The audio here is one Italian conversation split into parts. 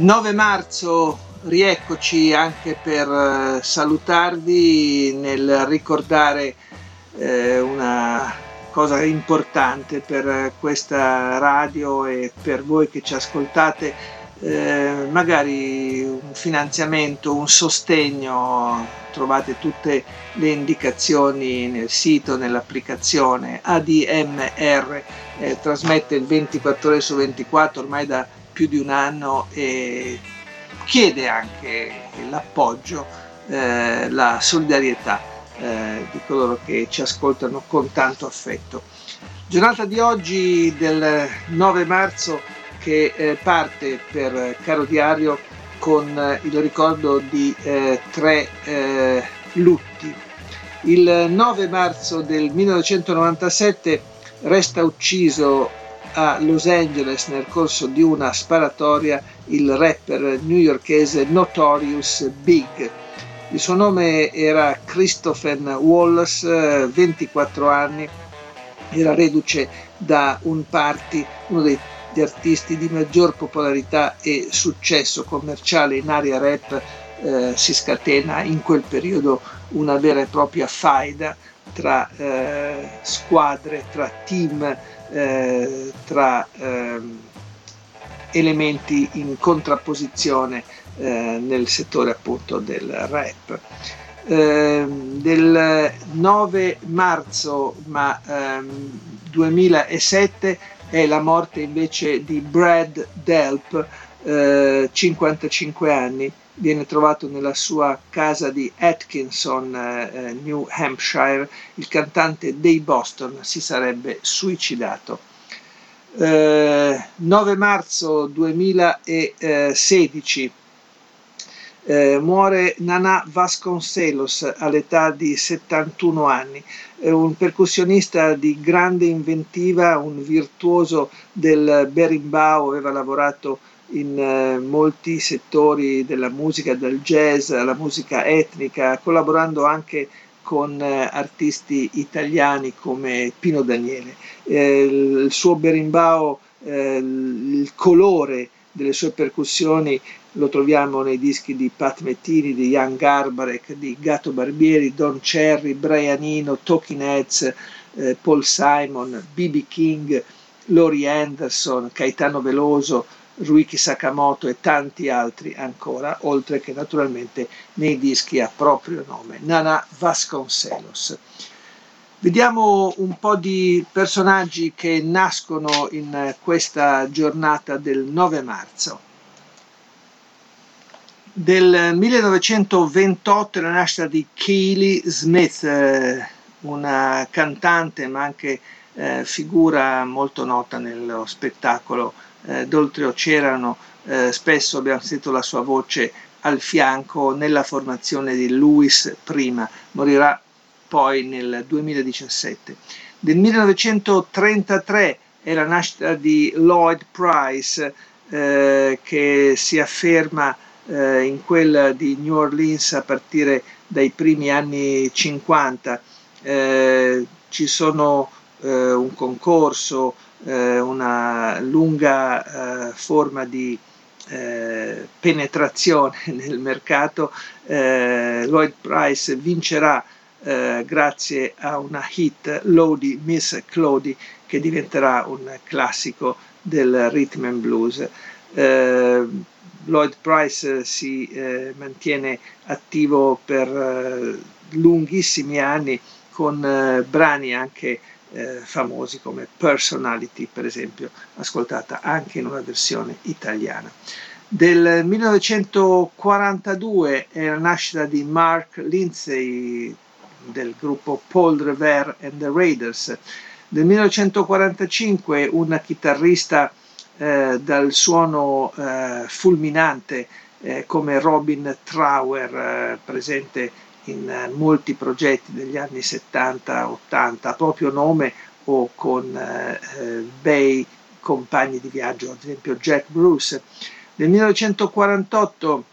9 marzo, rieccoci anche per eh, salutarvi nel ricordare eh, una cosa importante per questa radio e per voi che ci ascoltate, eh, magari un finanziamento, un sostegno, trovate tutte le indicazioni nel sito, nell'applicazione. ADMR, eh, trasmette il 24 ore su 24 ormai da più di un anno e chiede anche l'appoggio, eh, la solidarietà eh, di coloro che ci ascoltano con tanto affetto. Giornata di oggi del 9 marzo che eh, parte per Caro Diario con eh, il ricordo di eh, tre eh, lutti. Il 9 marzo del 1997 resta ucciso a Los Angeles nel corso di una sparatoria il rapper newyorkese Notorious Big. Il suo nome era Christopher Wallace, 24 anni, era reduce da un party, uno degli artisti di maggior popolarità e successo commerciale in area rap, eh, si scatena in quel periodo una vera e propria faida tra eh, squadre, tra team eh, tra eh, elementi in contrapposizione eh, nel settore appunto del rap. Eh, del 9 marzo ma, 2007 ehm, è la morte invece di Brad Delp, 55 eh, anni, viene trovato nella sua casa di Atkinson, eh, New Hampshire, il cantante dei Boston si sarebbe suicidato. Eh, 9 marzo 2016 eh, muore Nana Vasconcelos all'età di 71 anni, è un percussionista di grande inventiva, un virtuoso del berimbau, aveva lavorato in eh, molti settori della musica, dal jazz alla musica etnica, collaborando anche con eh, artisti italiani come Pino Daniele. Eh, il suo berimbau, eh, il colore delle sue percussioni lo troviamo nei dischi di Pat Mettini, di Jan Garbarek, di Gatto Barbieri, Don Cherry, Brian Eno, Talking Heads, Paul Simon, B.B. King, Laurie Anderson, Caetano Veloso, Ruiki Sakamoto e tanti altri ancora, oltre che naturalmente nei dischi a proprio nome, Nana Vasconcelos. Vediamo un po' di personaggi che nascono in questa giornata del 9 marzo. Del 1928 è la nascita di Keely Smith, eh, una cantante ma anche eh, figura molto nota nello spettacolo eh, d'oltreoceano, eh, spesso abbiamo sentito la sua voce al fianco nella formazione di Lewis prima, morirà poi nel 2017. Del 1933 è la nascita di Lloyd Price eh, che si afferma eh, in quella di New Orleans a partire dai primi anni 50. Eh, ci sono eh, un concorso, una lunga eh, forma di eh, penetrazione nel mercato, eh, Lloyd Price vincerà eh, grazie a una hit Lodi Miss Clody che diventerà un classico del rhythm and blues. Eh, Lloyd Price si mantiene attivo per lunghissimi anni con brani anche eh, famosi come Personality, per esempio, ascoltata anche in una versione italiana. Del 1942 è la nascita di Mark Lindsay del gruppo Paul Revere and the Raiders. Del 1945 un chitarrista eh, dal suono eh, fulminante eh, come Robin Trower eh, presente in eh, molti progetti degli anni 70-80 a proprio nome o con bei compagni di viaggio, ad esempio Jack Bruce. Nel 1948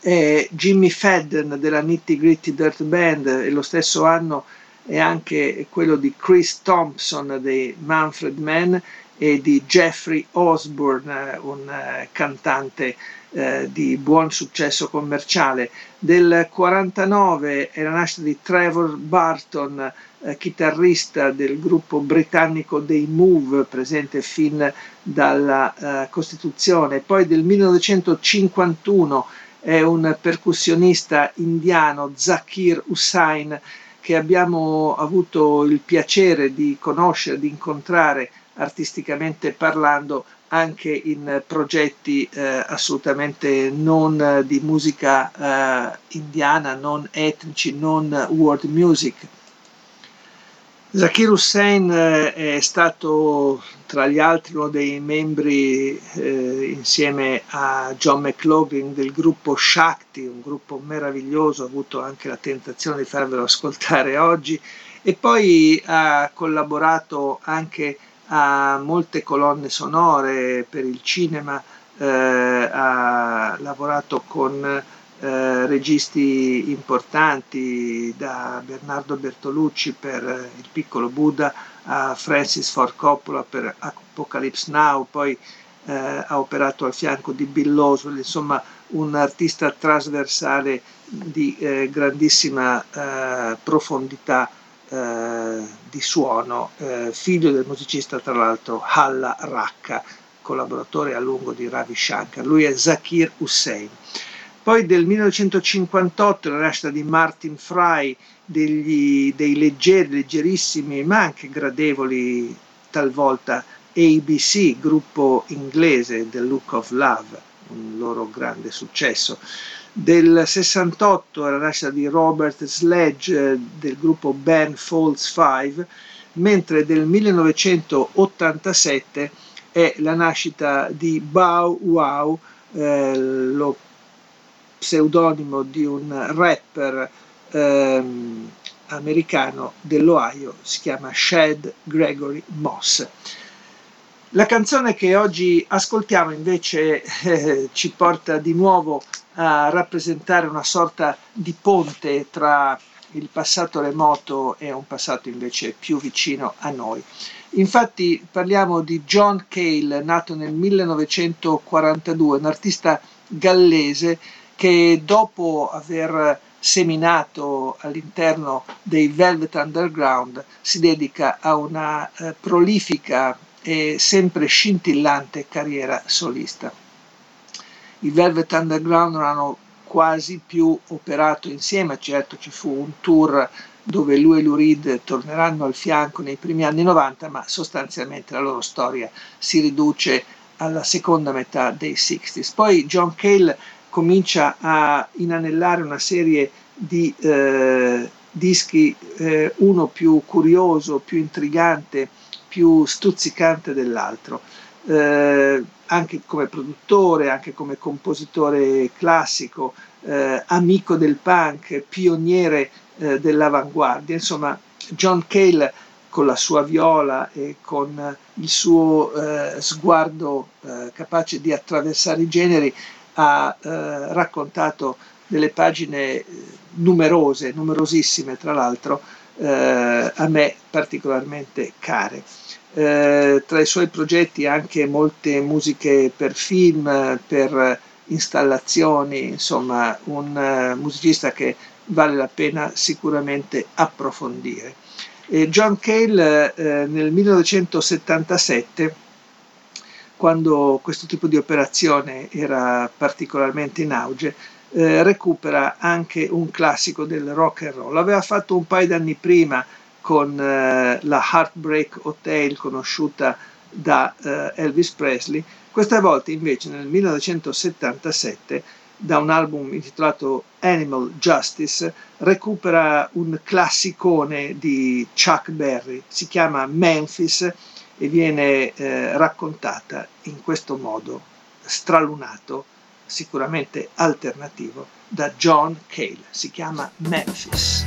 è Jimmy Fadden della Nitty Gritty Dirt Band e lo stesso anno è anche quello di Chris Thompson dei Manfred Mann e di Jeffrey Osborne, un eh, cantante eh, di buon successo commerciale. Del 49 è la nascita di Trevor Barton, eh, chitarrista del gruppo britannico dei Move, presente fin dalla Costituzione. Poi del 1951 è un percussionista indiano, Zakir Hussain, che abbiamo avuto il piacere di conoscere, di incontrare artisticamente parlando anche in progetti eh, assolutamente non di musica eh, indiana, non etnici, non world music. Zakir Hussain eh, è stato tra gli altri uno dei membri eh, insieme a John McLaughlin del gruppo Shakti, un gruppo meraviglioso, ho avuto anche la tentazione di farvelo ascoltare oggi e poi ha collaborato anche a molte colonne sonore per il cinema, eh, ha lavorato con eh, registi importanti da Bernardo Bertolucci per Il piccolo Buddha a Francis Ford Coppola per Apocalypse Now, poi eh, ha operato al fianco di Bill Oswald, insomma un artista trasversale di eh, grandissima eh, profondità eh, di suono, eh, figlio del musicista tra l'altro Halla Racca, collaboratore a lungo di Ravi Shankar. Lui è Zakir Hussein. Poi del 1958 la nascita di Martin Fry, degli, dei leggeri, leggerissimi, ma anche gradevoli talvolta ABC, gruppo inglese del Look of Love, un loro grande successo. Del 68 è la nascita di Robert Sledge eh, del gruppo Ben Folds 5, mentre del 1987 è la nascita di Bow Wow, eh, lo pseudonimo di un rapper ehm, americano dell'Ohio, si chiama Shad Gregory Moss. La canzone che oggi ascoltiamo invece eh, ci porta di nuovo a rappresentare una sorta di ponte tra il passato remoto e un passato invece più vicino a noi. Infatti parliamo di John Cale, nato nel 1942, un artista gallese che dopo aver seminato all'interno dei Velvet Underground si dedica a una eh, prolifica e sempre scintillante carriera solista. I Velvet Underground non hanno quasi più operato insieme, certo ci fu un tour dove lui e Lou torneranno al fianco nei primi anni 90, ma sostanzialmente la loro storia si riduce alla seconda metà dei 60s. Poi John Cale comincia a inanellare una serie di eh, dischi, eh, uno più curioso, più intrigante, più stuzzicante dell'altro. Eh, anche come produttore, anche come compositore classico, eh, amico del punk, pioniere eh, dell'avanguardia. Insomma, John Cale con la sua viola e con il suo eh, sguardo capace di attraversare i generi ha eh, raccontato delle pagine eh, numerose, numerosissime tra l'altro, eh, a me particolarmente care. Eh, tra i suoi progetti anche molte musiche per film, per installazioni, insomma un uh, musicista che vale la pena sicuramente approfondire. E John Cale eh, nel 1977 quando questo tipo di operazione era particolarmente in auge, eh, recupera anche un classico del rock and roll. L'aveva fatto un paio d'anni prima con eh, la Heartbreak Hotel conosciuta da eh, Elvis Presley, questa volta invece nel 1977 da un album intitolato Animal Justice recupera un classicone di Chuck Berry, si chiama Memphis e viene eh, raccontata in questo modo stralunato, sicuramente alternativo, da John Cale. Si chiama Memphis.